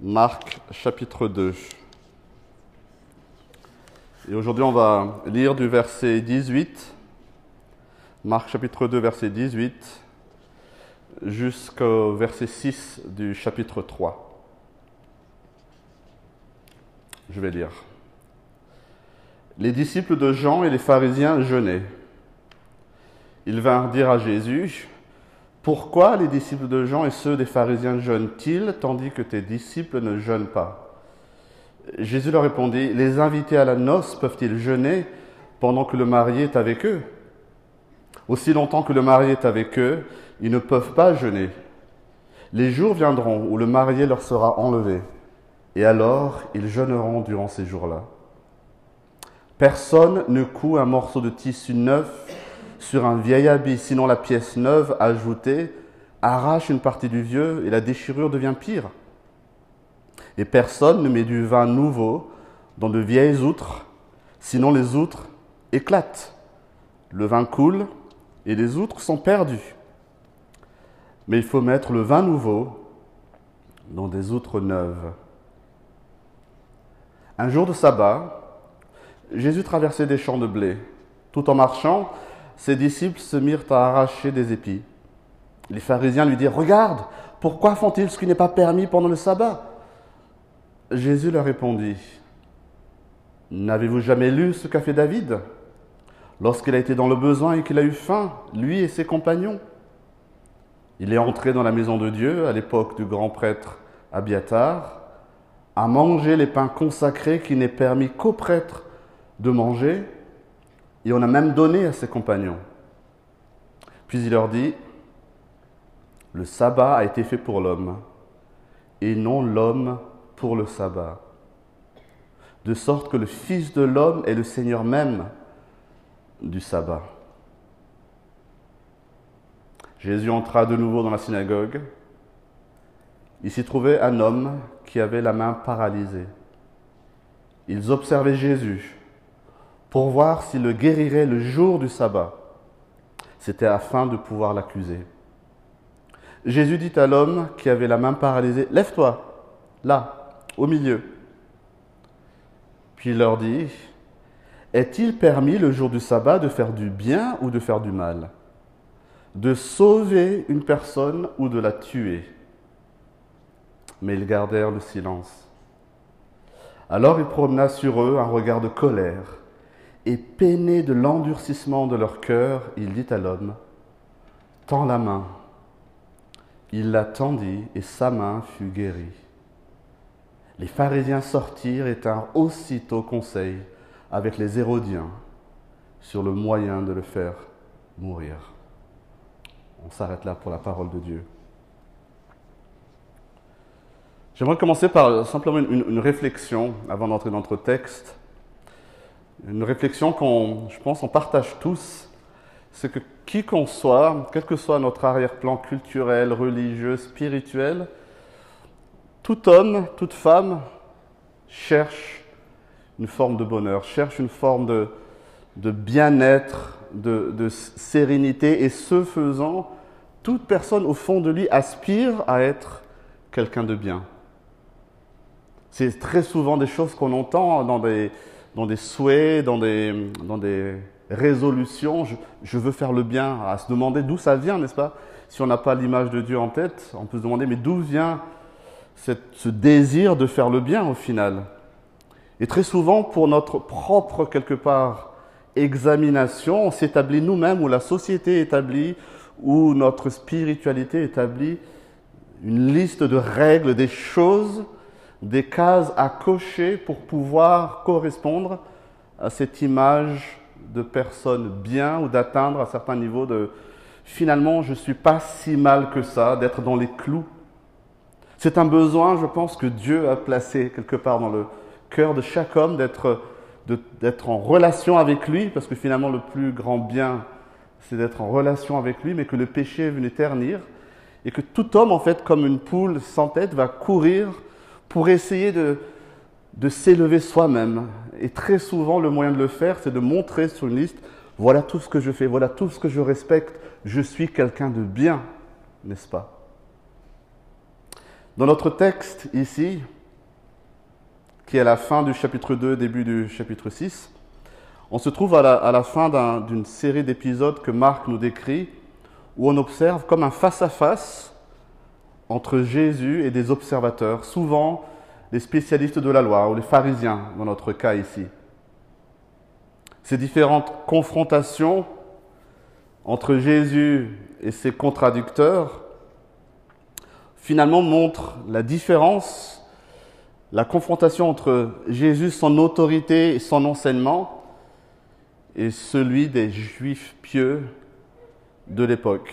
Marc chapitre 2. Et aujourd'hui, on va lire du verset 18, Marc chapitre 2, verset 18, jusqu'au verset 6 du chapitre 3. Je vais lire. Les disciples de Jean et les pharisiens jeûnaient. Ils vinrent dire à Jésus, Pourquoi les disciples de Jean et ceux des pharisiens jeûnent-ils tandis que tes disciples ne jeûnent pas? Jésus leur répondit, Les invités à la noce peuvent-ils jeûner pendant que le marié est avec eux? Aussi longtemps que le marié est avec eux, ils ne peuvent pas jeûner. Les jours viendront où le marié leur sera enlevé, et alors ils jeûneront durant ces jours-là. Personne ne coud un morceau de tissu neuf sur un vieil habit, sinon la pièce neuve ajoutée arrache une partie du vieux et la déchirure devient pire. Et personne ne met du vin nouveau dans de vieilles outres, sinon les outres éclatent. Le vin coule et les outres sont perdues. Mais il faut mettre le vin nouveau dans des outres neuves. Un jour de sabbat, Jésus traversait des champs de blé. Tout en marchant, ses disciples se mirent à arracher des épis. Les pharisiens lui dirent, Regarde, pourquoi font-ils ce qui n'est pas permis pendant le sabbat? Jésus leur répondit, N'avez-vous jamais lu ce qu'a fait David? Lorsqu'il a été dans le besoin et qu'il a eu faim, lui et ses compagnons. Il est entré dans la maison de Dieu à l'époque du grand prêtre Abiatar, a mangé les pains consacrés qui n'est permis qu'aux prêtres de manger, et on a même donné à ses compagnons. Puis il leur dit, le sabbat a été fait pour l'homme, et non l'homme pour le sabbat. De sorte que le Fils de l'homme est le Seigneur même du sabbat. Jésus entra de nouveau dans la synagogue. Il s'y trouvait un homme qui avait la main paralysée. Ils observaient Jésus pour voir s'il le guérirait le jour du sabbat. C'était afin de pouvoir l'accuser. Jésus dit à l'homme qui avait la main paralysée, Lève-toi, là, au milieu. Puis il leur dit, Est-il permis le jour du sabbat de faire du bien ou de faire du mal? De sauver une personne ou de la tuer? Mais ils gardèrent le silence. Alors il promena sur eux un regard de colère et peiné de l'endurcissement de leur cœur, il dit à l'homme, Tends la main. Il la tendit et sa main fut guérie. Les pharisiens sortirent et tinrent aussitôt conseil avec les Hérodiens sur le moyen de le faire mourir. On s'arrête là pour la parole de Dieu. J'aimerais commencer par simplement une, une réflexion avant d'entrer dans notre texte une réflexion qu'on, je pense, on partage tous, c'est que qui qu'on soit, quel que soit notre arrière-plan culturel, religieux, spirituel, tout homme, toute femme cherche une forme de bonheur, cherche une forme de, de bien-être, de, de sérénité, et ce faisant, toute personne au fond de lui aspire à être quelqu'un de bien. C'est très souvent des choses qu'on entend dans des, dans des souhaits, dans des, dans des résolutions. Je, veux faire le bien, à se demander d'où ça vient, n'est-ce pas? Si on n'a pas l'image de Dieu en tête, on peut se demander, mais d'où vient cette, ce désir de faire le bien au final? Et très souvent, pour notre propre, quelque part, examination, on s'établit nous-mêmes, ou la société établit, ou notre spiritualité établit une liste de règles, des choses des cases à cocher pour pouvoir correspondre à cette image de personne bien ou d'atteindre un certain niveau de finalement je ne suis pas si mal que ça, d'être dans les clous. C'est un besoin, je pense, que Dieu a placé quelque part dans le cœur de chaque homme d'être d'être en relation avec lui, parce que finalement le plus grand bien, c'est d'être en relation avec lui, mais que le péché est venu ternir, et que tout homme, en fait, comme une poule sans tête, va courir pour essayer de, de s'élever soi-même. Et très souvent, le moyen de le faire, c'est de montrer sur une liste, voilà tout ce que je fais, voilà tout ce que je respecte, je suis quelqu'un de bien, n'est-ce pas? Dans notre texte ici, qui est à la fin du chapitre 2, début du chapitre 6, on se trouve à la, fin d'une série d'épisodes que Marc nous décrit, où on observe comme un face-à-face entre Jésus et des observateurs, souvent les spécialistes de la loi ou les pharisiens dans notre cas ici. Ces différentes confrontations entre Jésus et ses contradicteurs finalement montrent la différence, la confrontation entre Jésus, son autorité et son enseignement, et celui des juifs pieux de l'époque.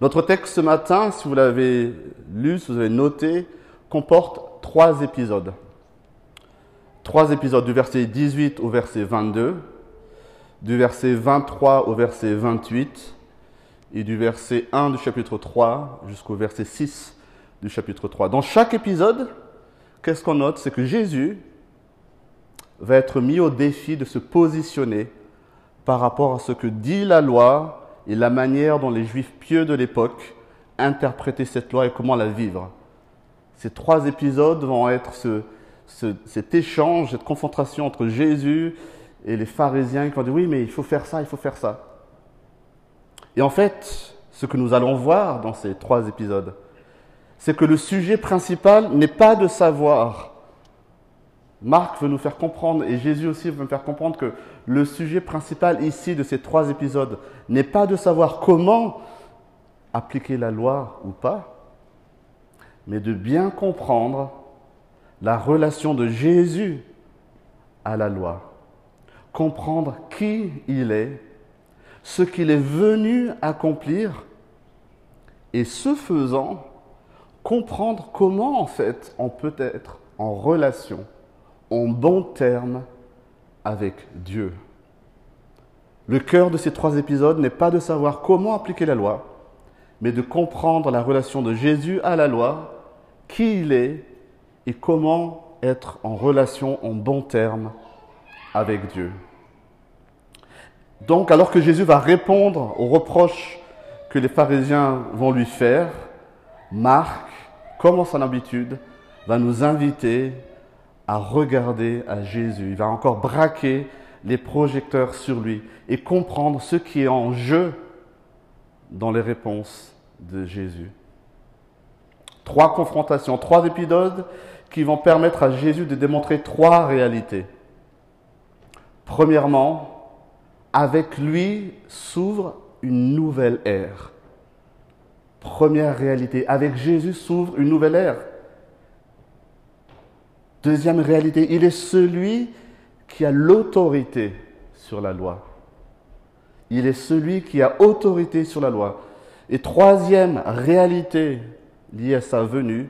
Notre texte ce matin, si vous l'avez lu, si vous avez noté, comporte trois épisodes. Trois épisodes du verset 18 au verset 22, du verset 23 au verset 28 et du verset 1 du chapitre 3 jusqu'au verset 6 du chapitre 3. Dans chaque épisode, qu'est-ce qu'on note? C'est que Jésus va être mis au défi de se positionner par rapport à ce que dit la loi et la manière dont les juifs pieux de l'époque interprétaient cette loi et comment la vivre. Ces trois épisodes vont être ce, cet échange, cette confrontation entre Jésus et les pharisiens qui vont dire oui mais il faut faire ça, il faut faire ça. Et en fait, ce que nous allons voir dans ces trois épisodes, c'est que le sujet principal n'est pas de savoir. Marc veut nous faire comprendre, et Jésus aussi veut nous faire comprendre que le sujet principal ici de ces trois épisodes n'est pas de savoir comment appliquer la loi ou pas, mais de bien comprendre la relation de Jésus à la loi, comprendre qui il est, ce qu'il est venu accomplir, et ce faisant, comprendre comment en fait on peut être en relation, en bon terme avec Dieu. Le cœur de ces trois épisodes n'est pas de savoir comment appliquer la loi, mais de comprendre la relation de Jésus à la loi, qui il est et comment être en relation en bon terme avec Dieu. Donc alors que Jésus va répondre aux reproches que les pharisiens vont lui faire, Marc, comme en son habitude, va nous inviter à regarder à Jésus. Il va encore braquer les projecteurs sur lui et comprendre ce qui est en jeu dans les réponses de Jésus. Trois confrontations, trois épisodes qui vont permettre à Jésus de démontrer trois réalités. Premièrement, avec lui s'ouvre une nouvelle ère. Première réalité, avec Jésus s'ouvre une nouvelle ère. Deuxième réalité, il est celui qui a l'autorité sur la loi. Il est celui qui a autorité sur la loi. Et troisième réalité liée à sa venue,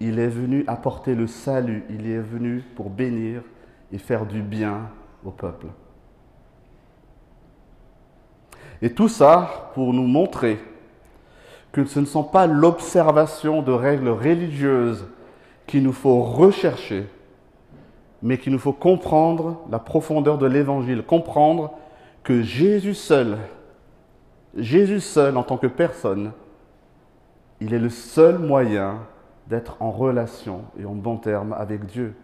il est venu apporter le salut, il est venu pour bénir et faire du bien au peuple. Et tout ça pour nous montrer que ce ne sont pas l'observation de règles religieuses qu'il nous faut rechercher, mais qu'il nous faut comprendre la profondeur de l'évangile, comprendre que Jésus seul, Jésus seul en tant que personne, il est le seul moyen d'être en relation et en bon terme avec Dieu.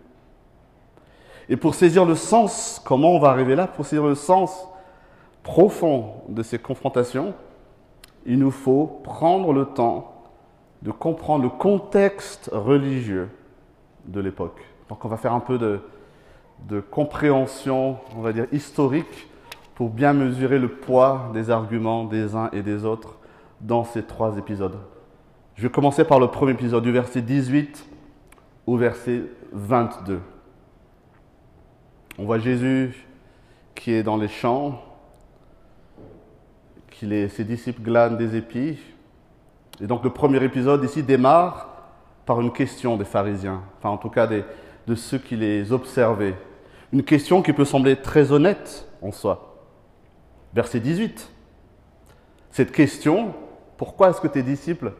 Et pour saisir le sens, comment on va arriver là? Pour saisir le sens profond de ces confrontations, il nous faut prendre le temps de comprendre le contexte religieux de l'époque. Donc on va faire un peu de, de compréhension, on va dire, historique pour bien mesurer le poids des arguments des uns et des autres dans ces trois épisodes. Je vais commencer par le premier épisode, du verset 18 au verset 22. On voit Jésus qui est dans les champs, qu'il est, ses disciples glanent des épis, et donc le premier épisode ici démarre par une question des pharisiens, enfin en tout cas de ceux qui les observaient. Une question qui peut sembler très honnête en soi. Verset 18. Cette question, pourquoi est-ce que tes disciples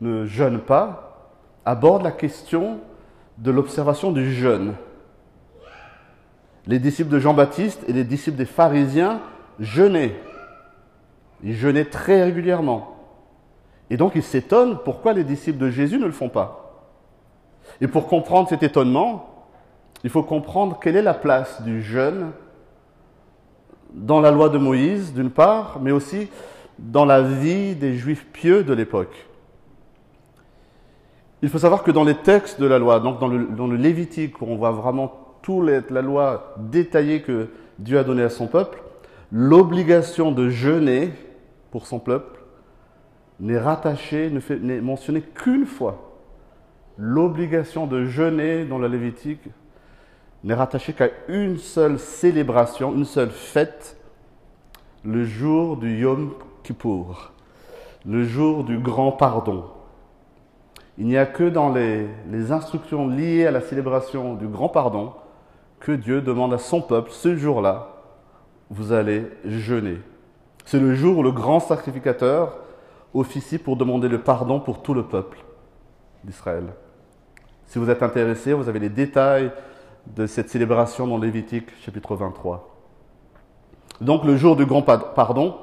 ne jeûnent pas, aborde la question de l'observation du jeûne. Les disciples de Jean-Baptiste et les disciples des pharisiens jeûnaient. Ils jeûnaient très régulièrement. Et donc il s'étonne pourquoi les disciples de Jésus ne le font pas. Et pour comprendre cet étonnement, il faut comprendre quelle est la place du jeûne dans la loi de Moïse, d'une part, mais aussi dans la vie des juifs pieux de l'époque. Il faut savoir que dans les textes de la loi, donc dans le, Lévitique, où on voit vraiment toute la loi détaillée que Dieu a donnée à son peuple, l'obligation de jeûner pour son peuple n'est rattachée, n'est mentionnée qu'une fois. L'obligation de jeûner dans le Lévitique n'est rattachée qu'à une seule célébration, une seule fête, le jour du Yom Kippour, le jour du grand pardon. Il n'y a que dans les, les, instructions liées à la célébration du grand pardon que Dieu demande à son peuple, ce jour-là, vous allez jeûner. C'est le jour où le grand sacrificateur officie pour demander le pardon pour tout le peuple d'Israël. Si vous êtes intéressé, vous avez les détails de cette célébration dans Lévitique chapitre 23. Donc le jour du grand pardon,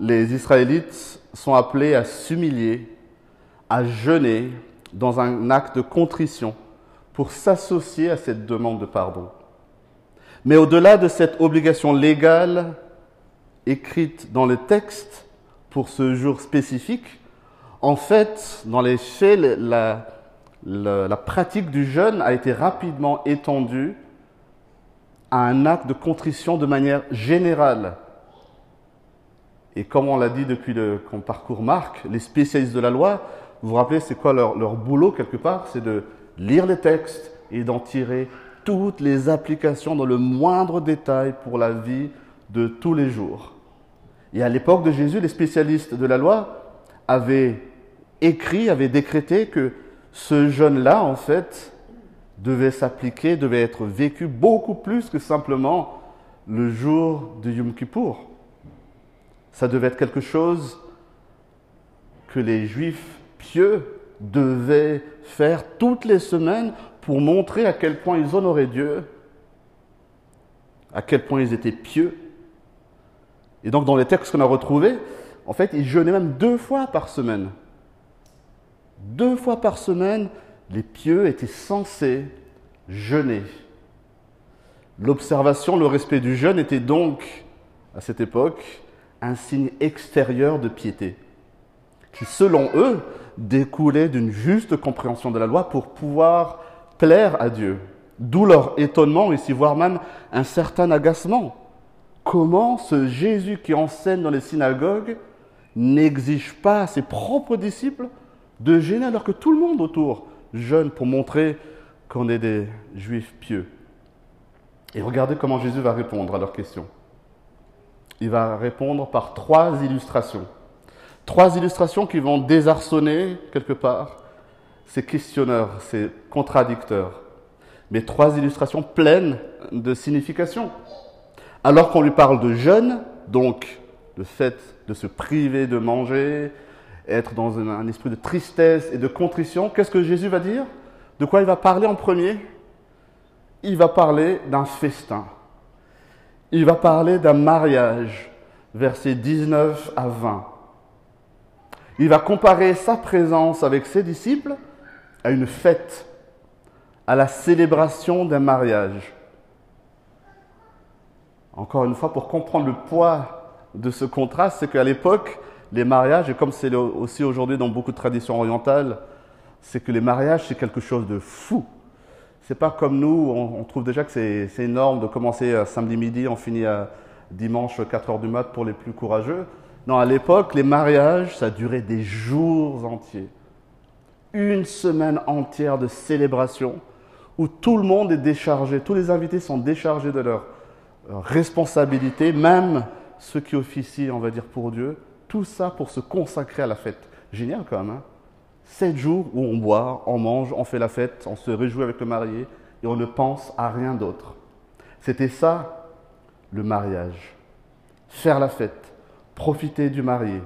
les Israélites sont appelés à s'humilier, à jeûner dans un acte de contrition pour s'associer à cette demande de pardon. Mais au-delà de cette obligation légale écrite dans le texte pour ce jour spécifique, en fait, dans les faits, la, la, pratique du jeûne a été rapidement étendue à un acte de contrition de manière générale. Et comme on l'a dit depuis qu'on parcourt Marc, les spécialistes de la loi, vous vous rappelez, c'est quoi leur boulot quelque part? C'est de lire les textes et d'en tirer toutes les applications dans le moindre détail pour la vie de tous les jours. Et à l'époque de Jésus, les spécialistes de la loi avaient écrit, avaient décrété que ce jeûne-là, en fait, devait s'appliquer, devait être vécu beaucoup plus que simplement le jour de Yom Kippour. Ça devait être quelque chose que les Juifs pieux devaient faire toutes les semaines pour montrer à quel point ils honoraient Dieu, à quel point ils étaient pieux. Et donc dans les textes qu'on a retrouvés, en fait, ils jeûnaient même deux fois par semaine. Deux fois par semaine, les pieux étaient censés jeûner. L'observation, le respect du jeûne était donc, à cette époque, un signe extérieur de piété, qui, selon eux, découlait d'une juste compréhension de la loi pour pouvoir plaire à Dieu. D'où leur étonnement ici, voire même un certain agacement. Comment ce Jésus qui enseigne dans les synagogues n'exige pas à ses propres disciples de gêner alors que tout le monde autour jeûne pour montrer qu'on est des juifs pieux. Et regardez comment Jésus va répondre à leurs questions. Il va répondre par trois illustrations. Trois illustrations qui vont désarçonner quelque part ces questionneurs, ces contradicteurs. Mais trois illustrations pleines de signification. Alors qu'on lui parle de jeûne, donc le fait de se priver de manger, être dans un, esprit de tristesse et de contrition, qu'est-ce que Jésus va dire? De quoi il va parler en premier? Il va parler d'un festin. Il va parler d'un mariage, versets 19 à 20. Il va comparer sa présence avec ses disciples à une fête, à la célébration d'un mariage. Encore une fois, pour comprendre le poids de ce contraste, c'est qu'à l'époque, les mariages, et comme c'est aussi aujourd'hui dans beaucoup de traditions orientales, c'est que les mariages, c'est quelque chose de fou. C'est pas comme nous, on, trouve déjà que c'est énorme de commencer à samedi midi, on finit à dimanche 4 heures du mat pour les plus courageux. Non, à l'époque, les mariages, ça durait des jours entiers. Une semaine entière de célébration où tout le monde est déchargé, tous les invités sont déchargés de leurs responsabilités, même ceux qui officient, on va dire, pour Dieu, tout ça pour se consacrer à la fête. Génial quand même. Hein Sept jours où on boit, on mange, on fait la fête, on se réjouit avec le marié et on ne pense à rien d'autre. C'était ça le mariage. Faire la fête, profiter du marié.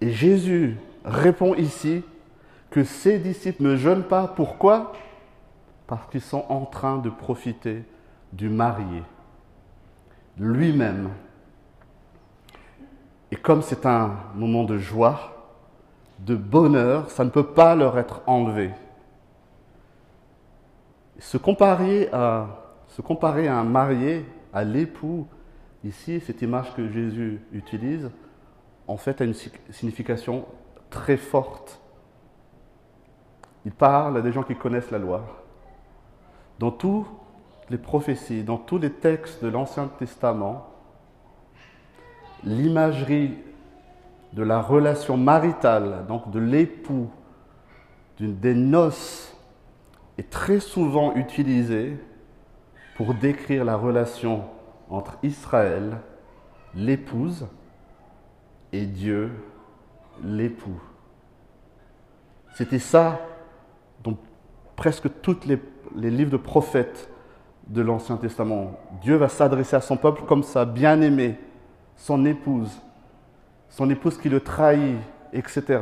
Et Jésus répond ici que ses disciples ne jeûnent pas. Pourquoi? Parce qu'ils sont en train de profiter du marié lui-même et comme c'est un moment de joie, de bonheur, ça ne peut pas leur être enlevé. Se comparer à, se comparer à un marié, à l'époux, ici, cette image que Jésus utilise, en fait a une signification très forte. Il parle à des gens qui connaissent la loi. Dans toutes les prophéties, dans tous les textes de l'Ancien Testament, l'imagerie de la relation maritale, donc de l'époux, des noces, est très souvent utilisée pour décrire la relation entre Israël, l'épouse, et Dieu, l'époux. C'était ça dont presque tous les, livres de prophètes de l'Ancien Testament. Dieu va s'adresser à son peuple comme sa bien-aimée, son épouse, son épouse qui le trahit, etc.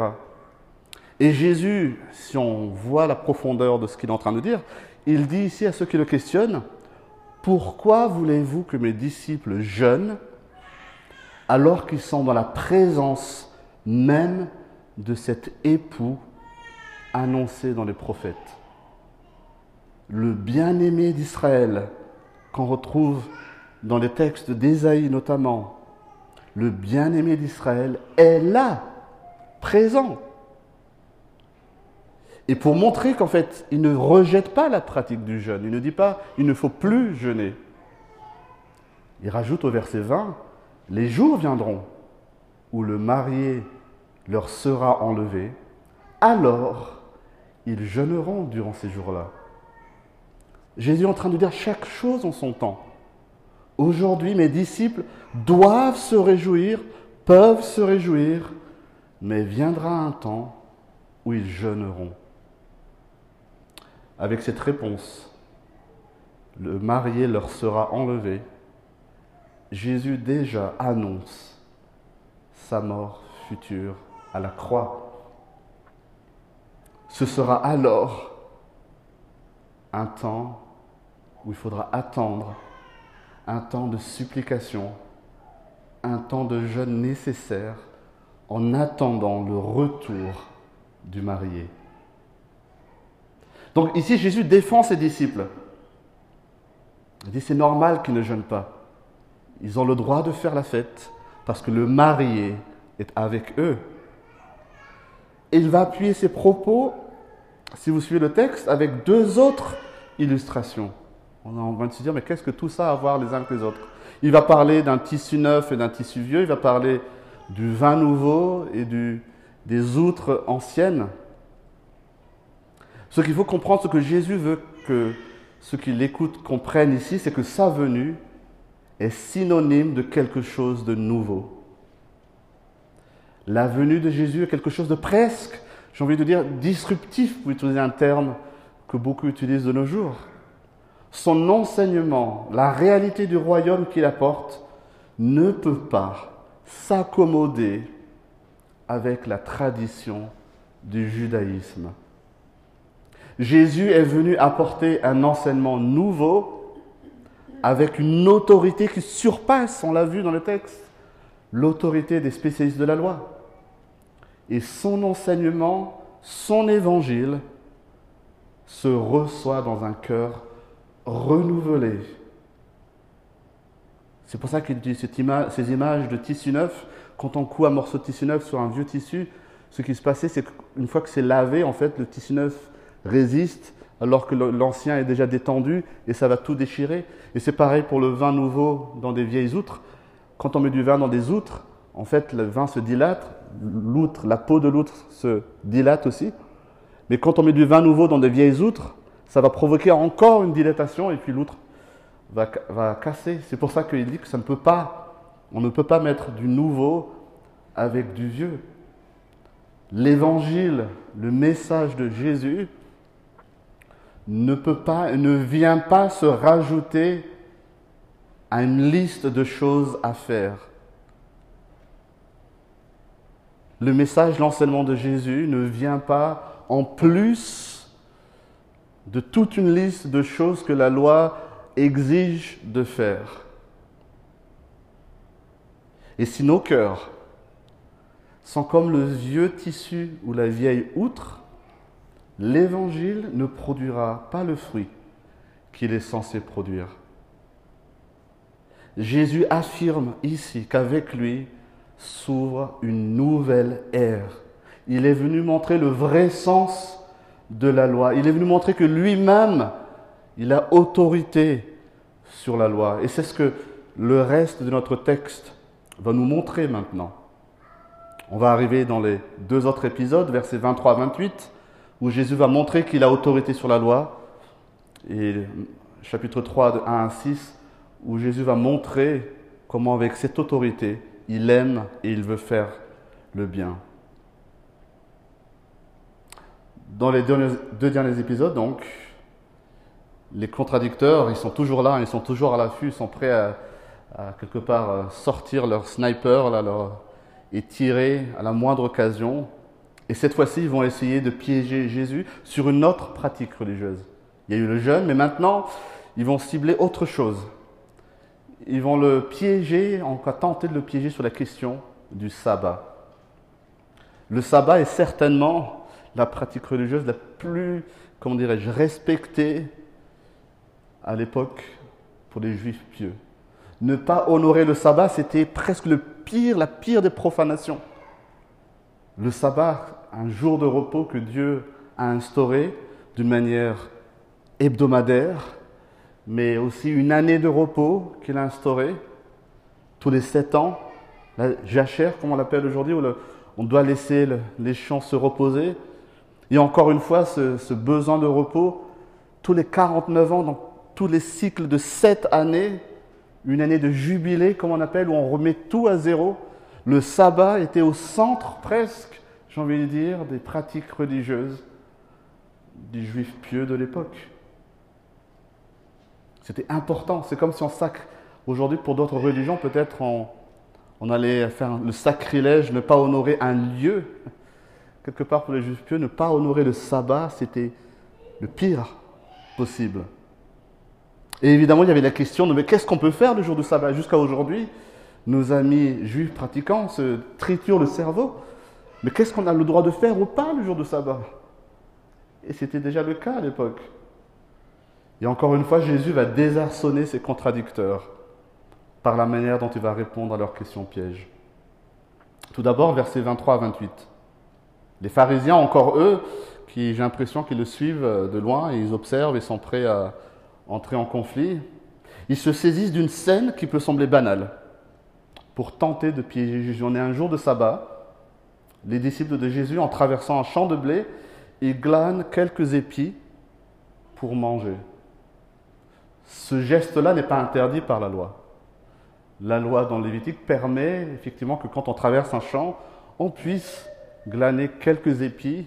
Et Jésus, si on voit la profondeur de ce qu'il est en train de dire, il dit ici à ceux qui le questionnent, pourquoi voulez-vous que mes disciples jeûnent alors qu'ils sont dans la présence même de cet époux annoncé dans les prophètes? Le bien-aimé d'Israël, qu'on retrouve dans les textes d'Ésaïe notamment, le bien-aimé d'Israël est là, présent. Et pour montrer qu'en fait, il ne rejette pas la pratique du jeûne, il ne dit pas il ne faut plus jeûner. Il rajoute au verset 20 Les jours viendront où le marié leur sera enlevé, alors ils jeûneront durant ces jours-là. Jésus est en train de dire chaque chose en son temps. Aujourd'hui, mes disciples doivent se réjouir, peuvent se réjouir, mais viendra un temps où ils jeûneront. Avec cette réponse, le marié leur sera enlevé. Jésus déjà annonce sa mort future à la croix. Ce sera alors un temps où il faudra attendre un temps de supplication, un temps de jeûne nécessaire en attendant le retour du marié. Donc ici, Jésus défend ses disciples. Il dit c'est normal qu'ils ne jeûnent pas. Ils ont le droit de faire la fête parce que le marié est avec eux. Et il va appuyer ses propos, si vous suivez le texte, avec deux autres illustrations. On va se dire, mais qu'est-ce que tout ça a à voir les uns avec les autres? Il va parler d'un tissu neuf et d'un tissu vieux, il va parler du vin nouveau et des outres anciennes. Ce qu'il faut comprendre, ce que Jésus veut que ceux qui l'écoutent comprennent ici, c'est que sa venue est synonyme de quelque chose de nouveau. La venue de Jésus est quelque chose de presque, j'ai envie de dire, disruptif, pour utiliser un terme que beaucoup utilisent de nos jours son enseignement, la réalité du royaume qu'il apporte, ne peut pas s'accommoder avec la tradition du judaïsme. Jésus est venu apporter un enseignement nouveau avec une autorité qui surpasse, on l'a vu dans le texte, l'autorité des spécialistes de la loi. Et son enseignement, son évangile, se reçoit dans un cœur renouvelé. C'est pour ça utilise ces images de tissu neuf. Quand on coud un morceau de tissu neuf sur un vieux tissu, ce qui se passait, c'est qu'une fois que c'est lavé, en fait, le tissu neuf résiste alors que l'ancien est déjà détendu et ça va tout déchirer. Et c'est pareil pour le vin nouveau dans des vieilles outres. Quand on met du vin dans des outres, en fait, le vin se dilate, l'outre, la peau de l'outre se dilate aussi. Mais quand on met du vin nouveau dans des vieilles outres, ça va provoquer encore une dilatation et puis l'autre va, va, casser. C'est pour ça qu'il dit que ça ne peut pas, on ne peut pas mettre du nouveau avec du vieux. L'évangile, le message de Jésus ne peut pas, ne vient pas se rajouter à une liste de choses à faire. Le message, l'enseignement de Jésus ne vient pas en plus de toute une liste de choses que la loi exige de faire. Et si nos cœurs sont comme le vieux tissu ou la vieille outre, l'évangile ne produira pas le fruit qu'il est censé produire. Jésus affirme ici qu'avec lui s'ouvre une nouvelle ère. Il est venu montrer le vrai sens de la loi. Il est venu montrer que lui-même, il a autorité sur la loi. Et c'est ce que le reste de notre texte va nous montrer maintenant. On va arriver dans les deux autres épisodes, versets 23 à 28, où Jésus va montrer qu'il a autorité sur la loi. Et chapitre 3, de 1 à 6, où Jésus va montrer comment avec cette autorité, il aime et il veut faire le bien. Dans les deux derniers épisodes, donc, les contradicteurs, ils sont toujours là, ils sont toujours à l'affût, ils sont prêts à, quelque part euh, sortir leur sniper là, et tirer à la moindre occasion. Et cette fois-ci, ils vont essayer de piéger Jésus sur une autre pratique religieuse. Il y a eu le jeûne, mais maintenant, ils vont cibler autre chose. Ils vont le piéger, on va tenter de le piéger sur la question du sabbat. Le sabbat est certainement la pratique religieuse la plus, comment dirais-je, respectée à l'époque pour les juifs pieux. Ne pas honorer le sabbat, c'était presque le pire, la pire des profanations. Le sabbat, un jour de repos que Dieu a instauré d'une manière hebdomadaire, mais aussi une année de repos qu'il a instauré tous les sept ans, la jachère, comme on l'appelle aujourd'hui, où on doit laisser les champs se reposer. Et encore une fois, ce, besoin de repos, tous les 49 ans, donc tous les cycles de sept années, une année de jubilé, comme on appelle, où on remet tout à zéro. Le sabbat était au centre presque, j'ai envie de dire, des pratiques religieuses des juifs pieux de l'époque. C'était important. C'est comme si on sacre. Aujourd'hui, pour d'autres religions, peut-être on, on allait faire le sacrilège, ne pas honorer un lieu. Quelque part, pour les juifs pieux, ne pas honorer le sabbat, c'était le pire possible. Et évidemment, il y avait la question de mais qu'est-ce qu'on peut faire le jour du sabbat? Jusqu'à aujourd'hui, nos amis juifs pratiquants se triturent le cerveau. Mais qu'est-ce qu'on a le droit de faire ou pas le jour du sabbat? Et c'était déjà le cas à l'époque. Et encore une fois, Jésus va désarçonner ses contradicteurs par la manière dont il va répondre à leurs questions pièges. Tout d'abord, versets 23 à 28. Les pharisiens, encore eux, qui j'ai l'impression qu'ils le suivent de loin et ils observent et sont prêts à, entrer en conflit, ils se saisissent d'une scène qui peut sembler banale pour tenter de piéger Jésus. On est un jour de sabbat. Les disciples de Jésus, en traversant un champ de blé, ils glanent quelques épis pour manger. Ce geste-là n'est pas interdit par la loi. La loi dans Lévitique permet effectivement que quand on traverse un champ, on puisse glaner quelques épis,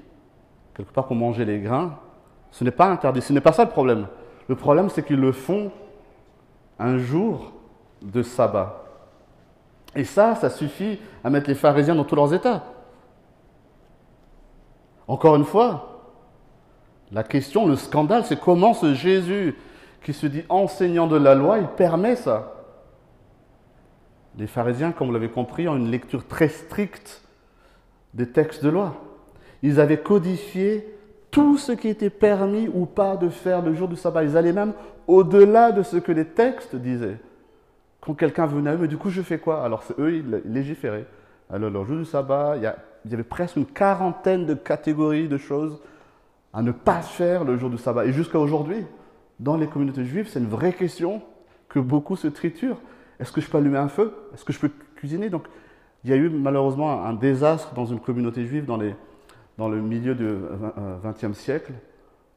quelque part pour manger les grains. Ce n'est pas interdit, ce n'est pas ça le problème. Le problème, c'est qu'ils le font un jour de sabbat. Et ça, ça suffit à mettre les pharisiens dans tous leurs états. Encore une fois, la question, le scandale, c'est comment ce Jésus qui se dit enseignant de la loi, il permet ça. Les pharisiens, comme vous l'avez compris, ont une lecture très stricte des textes de loi. Ils avaient codifié tout ce qui était permis ou pas de faire le jour du sabbat. Ils allaient même au-delà de ce que les textes disaient. Quand quelqu'un venait à eux, mais du coup, je fais quoi? Alors, eux, ils légiféraient. Alors, le jour du sabbat, il y, avait presque une quarantaine de catégories de choses à ne pas faire le jour du sabbat. Et jusqu'à aujourd'hui, dans les communautés juives, c'est une vraie question que beaucoup se triturent. Est-ce que je peux allumer un feu? Est-ce que je peux cuisiner? Donc, il y a eu malheureusement un désastre dans une communauté juive dans le milieu du XXe euh, siècle,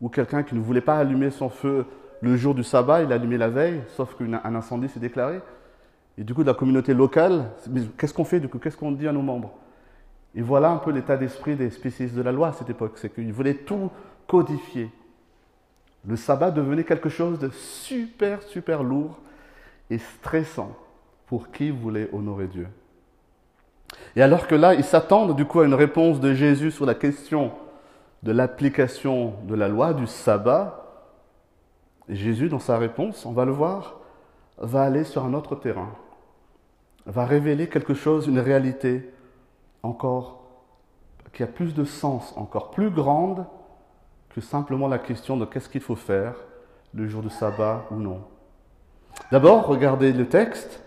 où quelqu'un qui ne voulait pas allumer son feu le jour du sabbat, il allumé la veille, sauf qu'un incendie s'est déclaré. Et du coup, la communauté locale, qu'est-ce qu'on fait du coup? Qu'est-ce qu'on dit à nos membres? Et voilà un peu l'état d'esprit des spécialistes de la loi à cette époque, c'est qu'ils voulaient tout codifier. Le sabbat devenait quelque chose de super, super lourd et stressant pour qui voulait honorer Dieu. Et alors que là, ils s'attendent du coup à une réponse de Jésus sur la question de l'application de la loi du sabbat, Jésus, dans sa réponse, on va le voir, va aller sur un autre terrain, va révéler quelque chose, une réalité encore, qui a plus de sens, encore plus grande que simplement la question de qu'est-ce qu'il faut faire le jour du sabbat ou non. D'abord, regardez le texte.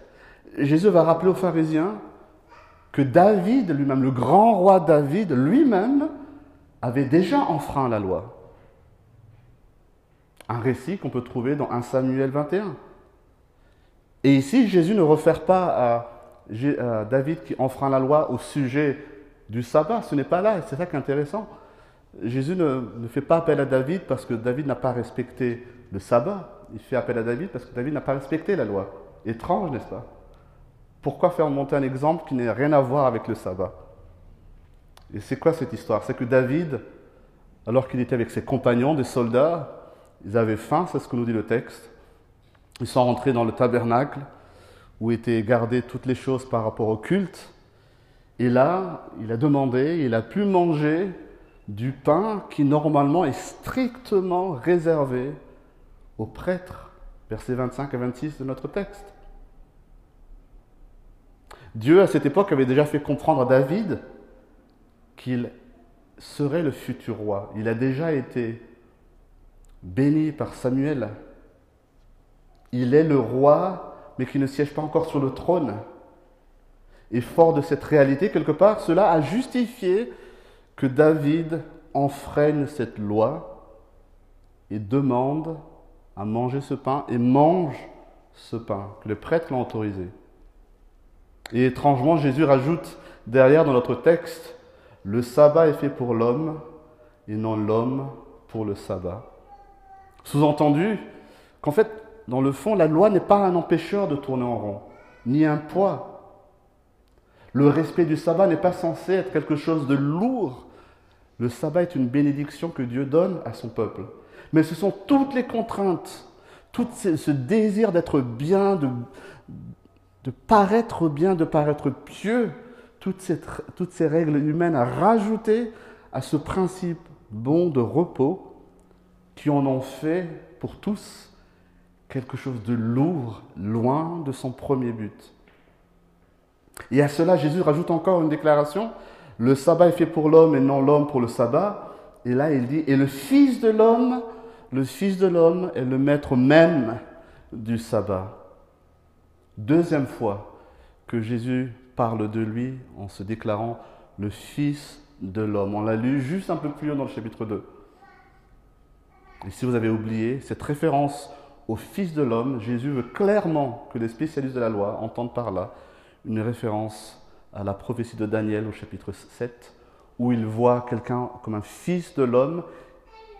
Jésus va rappeler aux pharisiens que David lui-même, le grand roi David lui-même, avait déjà enfreint la loi. Un récit qu'on peut trouver dans 1 Samuel 21. Et ici, Jésus ne réfère pas à, David qui enfreint la loi au sujet du sabbat. Ce n'est pas là, c'est ça qui est intéressant. Jésus ne, fait pas appel à David parce que David n'a pas respecté le sabbat. Il fait appel à David parce que David n'a pas respecté la loi. Étrange, n'est-ce pas? Pourquoi faire monter un exemple qui n'a rien à voir avec le sabbat? Et c'est quoi cette histoire? C'est que David, alors qu'il était avec ses compagnons, des soldats, ils avaient faim, c'est ce que nous dit le texte. Ils sont rentrés dans le tabernacle où étaient gardées toutes les choses par rapport au culte. Et là, il a demandé, il a pu manger du pain qui normalement est strictement réservé aux prêtres. Versets 25 à 26 de notre texte. Dieu, à cette époque, avait déjà fait comprendre à David qu'il serait le futur roi. Il a déjà été béni par Samuel. Il est le roi, mais qui ne siège pas encore sur le trône. Et fort de cette réalité, quelque part, cela a justifié que David enfreigne cette loi et demande à manger ce pain et mange ce pain, que les prêtres l'ont autorisé. Et étrangement, Jésus rajoute derrière dans notre texte, le sabbat est fait pour l'homme et non l'homme pour le sabbat. Sous-entendu qu'en fait, dans le fond, la loi n'est pas un empêcheur de tourner en rond, ni un poids. Le respect du sabbat n'est pas censé être quelque chose de lourd. Le sabbat est une bénédiction que Dieu donne à son peuple. Mais ce sont toutes les contraintes, tout ce désir d'être bien, de, de paraître bien, de paraître pieux, toutes ces, règles humaines à rajouter à ce principe bon de repos qui en ont fait pour tous quelque chose de lourd, loin de son premier but. Et à cela, Jésus rajoute encore une déclaration, le sabbat est fait pour l'homme et non l'homme pour le sabbat. Et là, il dit, et le Fils de l'homme, le Fils de l'homme est le maître même du sabbat. Deuxième fois que Jésus parle de lui en se déclarant le Fils de l'homme. On l'a lu juste un peu plus haut dans le chapitre 2. Et si vous avez oublié cette référence au Fils de l'homme, Jésus veut clairement que les spécialistes de la loi entendent par là une référence à la prophétie de Daniel au chapitre 7, où il voit quelqu'un comme un Fils de l'homme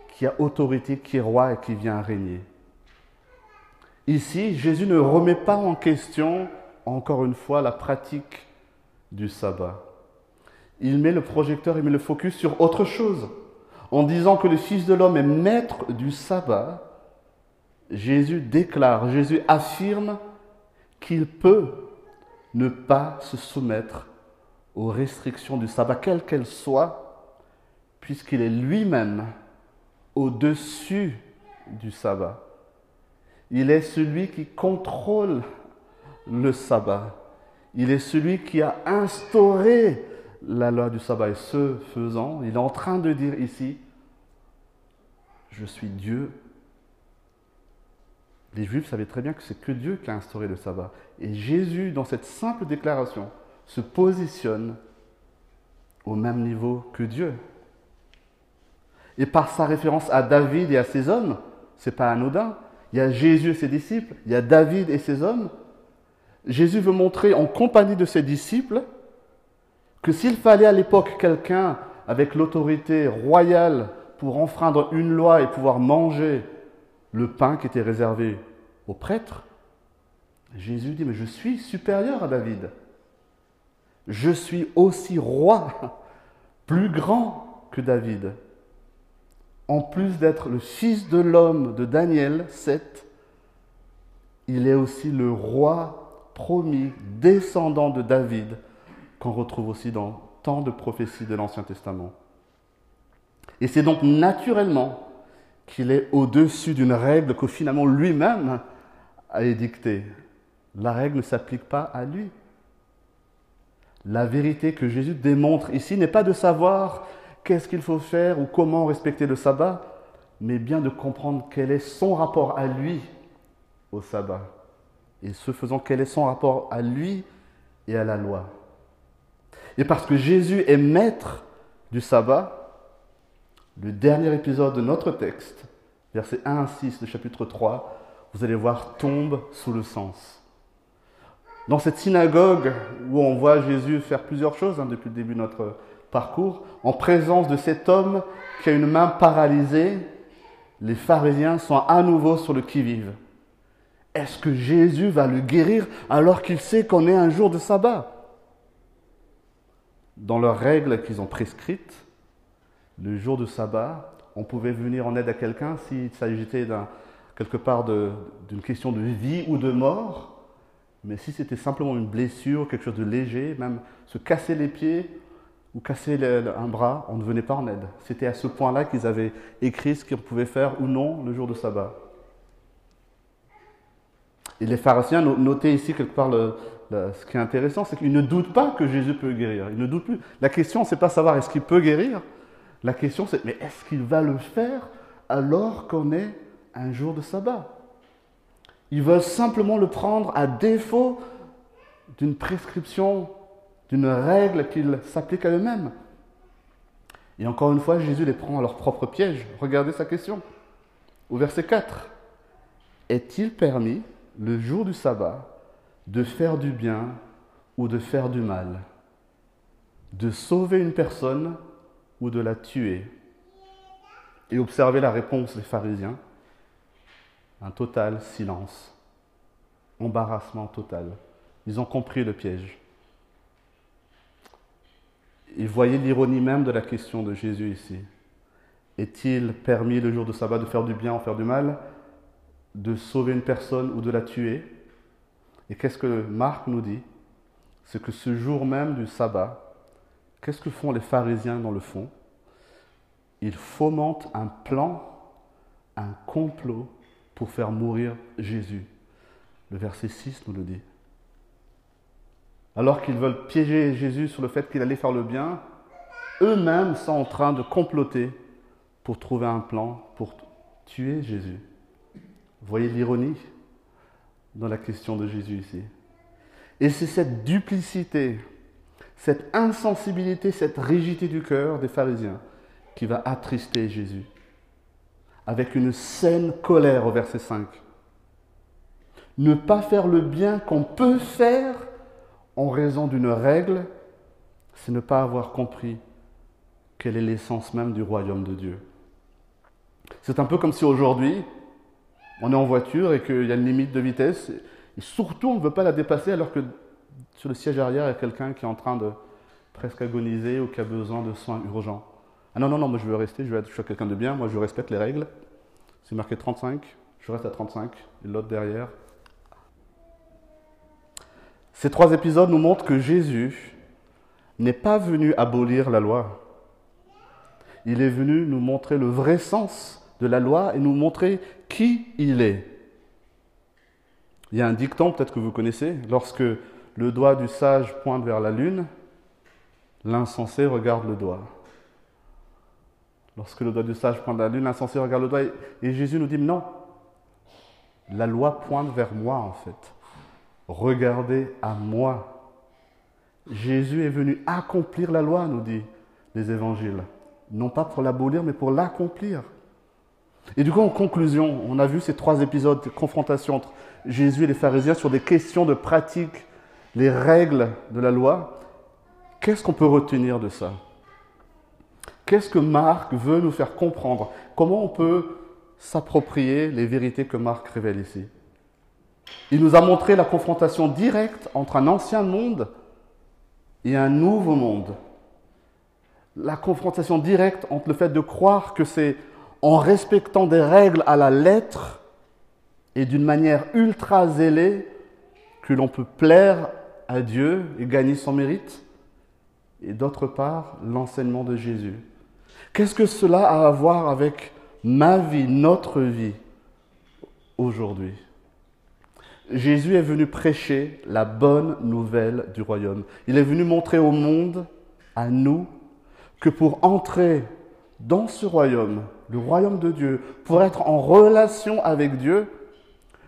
qui a autorité, qui est roi et qui vient régner. Ici, Jésus ne remet pas en question, encore une fois, la pratique du sabbat. Il met le projecteur, il met le focus sur autre chose en disant que le Fils de l'homme est maître du sabbat, Jésus déclare, Jésus affirme qu'il peut ne pas se soumettre aux restrictions du sabbat, quelles qu'elles soient, puisqu'il est lui-même au-dessus du sabbat. Il est celui qui contrôle le sabbat. Il est celui qui a instauré la loi du sabbat. Et ce faisant, il est en train de dire ici, je suis Dieu. Les Juifs savaient très bien que c'est que Dieu qui a instauré le sabbat. Et Jésus, dans cette simple déclaration, se positionne au même niveau que Dieu. Et par sa référence à David et à ses hommes, c'est pas anodin. Il y a Jésus et ses disciples, il y a David et ses hommes. Jésus veut montrer en compagnie de ses disciples que s'il fallait à l'époque quelqu'un avec l'autorité royale pour enfreindre une loi et pouvoir manger le pain qui était réservé aux prêtres, Jésus dit, mais je suis supérieur à David. Je suis aussi roi, plus grand que David. En plus d'être le fils de l'homme de Daniel 7, il est aussi le roi promis, descendant de David, qu'on retrouve aussi dans tant de prophéties de l'Ancien Testament. Et c'est donc naturellement qu'il est au-dessus d'une règle que finalement lui-même a édictée. La règle ne s'applique pas à lui. La vérité que Jésus démontre ici n'est pas de savoir qu'est-ce qu'il faut faire ou comment respecter le sabbat, mais bien de comprendre quel est son rapport à lui au sabbat. Et ce faisant, quel est son rapport à lui et à la loi. Et parce que Jésus est maître du sabbat, le dernier épisode de notre texte, versets 1 à 6 de chapitre 3, vous allez voir, tombe sous le sens. Dans cette synagogue où on voit Jésus faire plusieurs choses hein, depuis le début de notre parcours, en présence de cet homme qui a une main paralysée, les pharisiens sont à nouveau sur le qui-vive. Est-ce que Jésus va le guérir alors qu'il sait qu'on est un jour de sabbat? Dans leurs règles qu'ils ont prescrites, le jour de sabbat, on pouvait venir en aide à quelqu'un s'il s'agissait quelque part d'une question de vie ou de mort. Mais si c'était simplement une blessure, quelque chose de léger, même se casser les pieds ou casser un bras, on ne venait pas en aide. C'était à ce point-là qu'ils avaient écrit ce qu'on pouvait faire ou non le jour de sabbat. Et les pharisiens notaient ici quelque part ce qui est intéressant, c'est qu'ils ne doutent pas que Jésus peut guérir. Ils ne doutent plus. La question, c'est pas savoir est-ce qu'il peut guérir. La question, c'est mais est-ce qu'il va le faire alors qu'on est un jour de sabbat? Ils veulent simplement le prendre à défaut d'une prescription, d'une règle qu'ils s'appliquent à eux-mêmes. Et encore une fois, Jésus les prend à leur propre piège. Regardez sa question. Au verset 4. Est-il permis le jour du sabbat, de faire du bien ou de faire du mal, de sauver une personne ou de la tuer? Et observez la réponse des pharisiens. Un total silence, embarrassement total. Ils ont compris le piège. Et voyez l'ironie même de la question de Jésus ici. Est-il permis le jour de sabbat de faire du bien ou faire du mal de sauver une personne ou de la tuer? Et qu'est-ce que Marc nous dit? C'est que ce jour même du sabbat, qu'est-ce que font les pharisiens dans le fond? Ils fomentent un plan, un complot pour faire mourir Jésus. Le verset 6 nous le dit. Alors qu'ils veulent piéger Jésus sur le fait qu'il allait faire le bien, eux-mêmes sont en train de comploter pour trouver un plan pour tuer Jésus. Voyez l'ironie dans la question de Jésus ici. Et c'est cette duplicité, cette insensibilité, cette rigidité du cœur des pharisiens qui va attrister Jésus. Avec une saine colère au verset 5. Ne pas faire le bien qu'on peut faire en raison d'une règle, c'est ne pas avoir compris quelle est l'essence même du royaume de Dieu. C'est un peu comme si aujourd'hui, on est en voiture et qu'il y a une limite de vitesse, et surtout on ne veut pas la dépasser alors que sur le siège arrière, il y a quelqu'un qui est en train de presque agoniser ou qui a besoin de soins urgents. Ah non, non, non, moi je veux rester, je, veux être, quelqu'un de bien, moi je respecte les règles. C'est marqué 35, je reste à 35, et l'autre derrière. Ces trois épisodes nous montrent que Jésus n'est pas venu abolir la loi. Il est venu nous montrer le vrai sens de la loi et nous montrer qui il est. Il y a un dicton, peut-être que vous connaissez, lorsque le doigt du sage pointe vers la lune, l'insensé regarde le doigt. Lorsque le doigt du sage pointe vers la lune, l'insensé regarde le doigt. Et Jésus nous dit, non, la loi pointe vers moi en fait. Regardez à moi. Jésus est venu accomplir la loi, nous dit les évangiles. Non pas pour l'abolir, mais pour l'accomplir. Et du coup, en conclusion, on a vu ces trois épisodes de confrontation entre Jésus et les pharisiens sur des questions de pratique, les règles de la loi. Qu'est-ce qu'on peut retenir de ça? Qu'est-ce que Marc veut nous faire comprendre? Comment on peut s'approprier les vérités que Marc révèle ici? Il nous a montré la confrontation directe entre un ancien monde et un nouveau monde. La confrontation directe entre le fait de croire que c'est en respectant des règles à la lettre et d'une manière ultra zélée que l'on peut plaire à Dieu et gagner son mérite, et d'autre part l'enseignement de Jésus. Qu'est-ce que cela a à voir avec ma vie, notre vie aujourd'hui? Jésus est venu prêcher la bonne nouvelle du royaume. Il est venu montrer au monde, à nous, que pour entrer dans ce royaume, le royaume de Dieu, pour être en relation avec Dieu,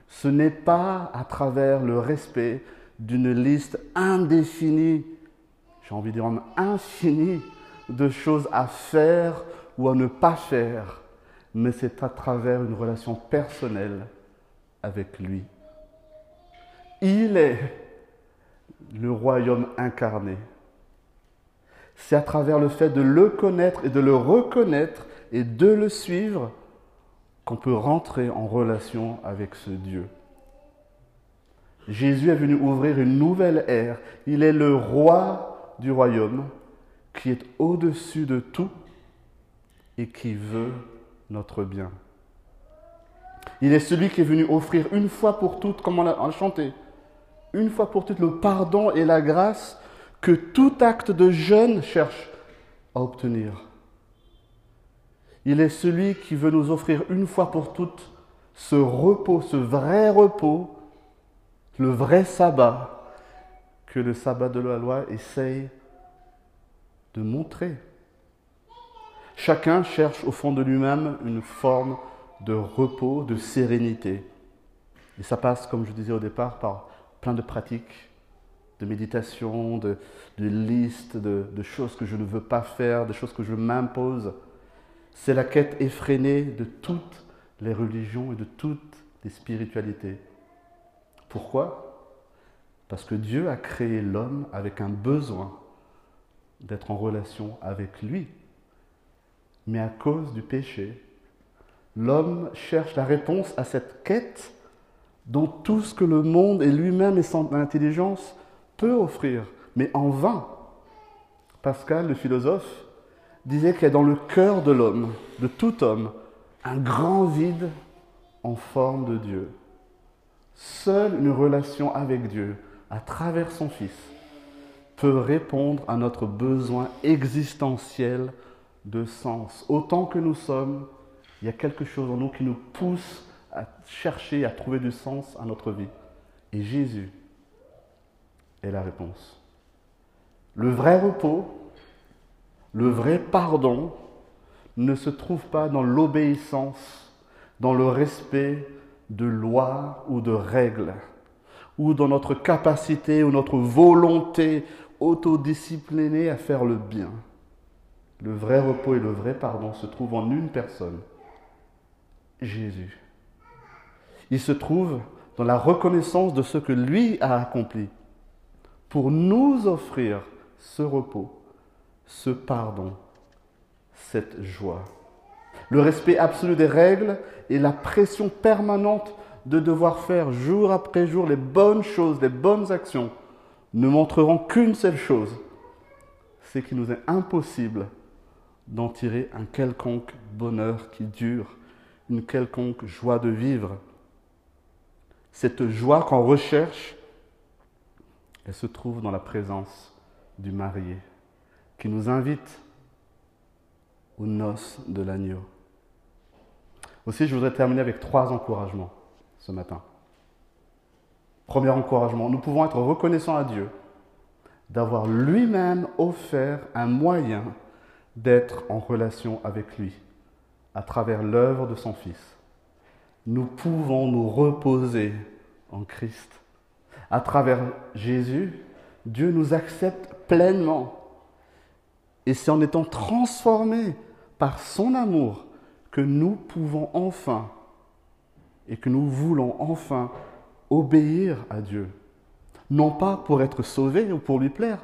ce n'est pas à travers le respect d'une liste indéfinie, j'ai envie de dire infinie, de choses à faire ou à ne pas faire, mais c'est à travers une relation personnelle avec lui. Il est le royaume incarné. C'est à travers le fait de le connaître et de le reconnaître et de le suivre qu'on peut rentrer en relation avec ce Dieu. Jésus est venu ouvrir une nouvelle ère. Il est le roi du royaume qui est au-dessus de tout et qui veut notre bien. Il est celui qui est venu offrir une fois pour toutes, comme on a chanté, une fois pour toutes le pardon et la grâce que tout acte de jeûne cherche à obtenir. Il est celui qui veut nous offrir une fois pour toutes ce repos, ce vrai repos, le vrai sabbat que le sabbat de la loi essaye de montrer. Chacun cherche au fond de lui-même une forme de repos, de sérénité. Et ça passe, comme je disais au départ, par plein de pratiques, de méditation, de, listes, de, de choses que je ne veux pas faire, de choses que je m'impose. C'est la quête effrénée de toutes les religions et de toutes les spiritualités. Pourquoi? Parce que Dieu a créé l'homme avec un besoin d'être en relation avec lui. Mais à cause du péché, l'homme cherche la réponse à cette quête dont tout ce que le monde et lui-même et son intelligence peut offrir, mais en vain. Pascal, le philosophe, disait qu'il y a dans le cœur de l'homme, de tout homme, un grand vide en forme de Dieu. Seule une relation avec Dieu, à travers son Fils, peut répondre à notre besoin existentiel de sens. Autant que nous sommes, il y a quelque chose en nous qui nous pousse à chercher, à trouver du sens à notre vie. Et Jésus est la réponse. Le vrai repos, le vrai pardon ne se trouve pas dans l'obéissance, dans le respect de lois ou de règles, ou dans notre capacité ou notre volonté autodisciplinée à faire le bien. Le vrai repos et le vrai pardon se trouvent en une personne, Jésus. Il se trouve dans la reconnaissance de ce que lui a accompli pour nous offrir ce repos, ce pardon, cette joie. Le respect absolu des règles et la pression permanente de devoir faire jour après jour les bonnes choses, les bonnes actions ne montreront qu'une seule chose, c'est qu'il nous est impossible d'en tirer un quelconque bonheur qui dure, une quelconque joie de vivre. Cette joie qu'on recherche, elle se trouve dans la présence du marié, qui nous invite aux noces de l'agneau. Aussi, je voudrais terminer avec trois encouragements ce matin. Premier encouragement, nous pouvons être reconnaissants à Dieu d'avoir lui-même offert un moyen d'être en relation avec lui à travers l'œuvre de son Fils. Nous pouvons nous reposer en Christ. À travers Jésus, Dieu nous accepte pleinement. Et c'est en étant transformés par son amour que nous pouvons enfin et que nous voulons enfin obéir à Dieu. Non pas pour être sauvés ou pour lui plaire,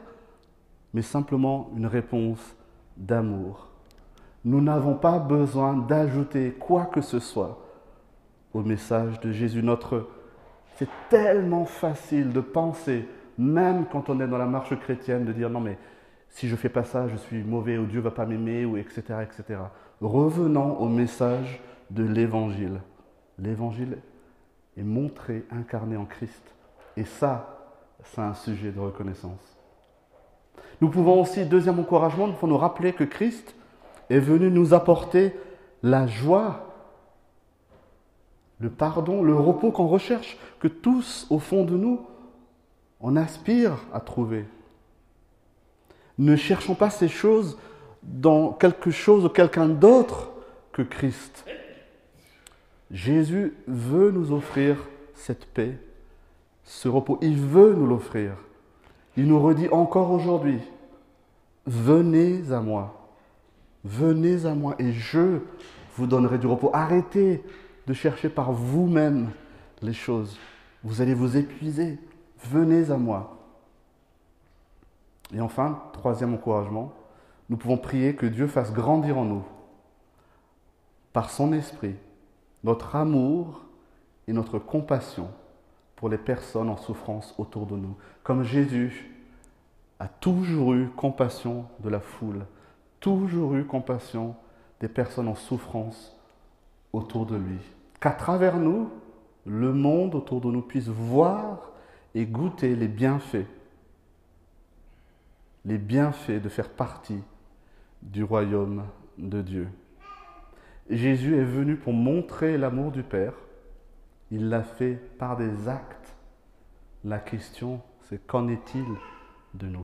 mais simplement une réponse d'amour. Nous n'avons pas besoin d'ajouter quoi que ce soit au message de Jésus. Notre, c'est tellement facile de penser, même quand on est dans la marche chrétienne, de dire non mais si je fais pas ça, je suis mauvais ou Dieu va pas m'aimer ou etc etc. Revenons au message de l'Évangile. L'Évangile est montré, incarné en Christ. Et ça, c'est un sujet de reconnaissance. Nous pouvons aussi, deuxième encouragement, il faut nous rappeler que Christ est venu nous apporter la joie le pardon, le repos qu'on recherche, que tous, au fond de nous, on aspire à trouver. Ne cherchons pas ces choses dans quelque chose ou quelqu'un d'autre que Christ. Jésus veut nous offrir cette paix, ce repos. Il veut nous l'offrir. Il nous redit encore aujourd'hui, venez à moi, venez à moi et je vous donnerai du repos. Arrêtez de chercher par vous-même les choses. Vous allez vous épuiser. Venez à moi. Et enfin, troisième encouragement, nous pouvons prier que Dieu fasse grandir en nous, par son esprit, notre amour et notre compassion pour les personnes en souffrance autour de nous. Comme Jésus a toujours eu compassion de la foule, toujours eu compassion des personnes en souffrance autour de lui. Qu'à travers nous, le monde autour de nous puisse voir et goûter les bienfaits, les bienfaits de faire partie du royaume de Dieu. Jésus est venu pour montrer l'amour du Père. Il l'a fait par des actes. La question, c'est qu'en est-il de nous?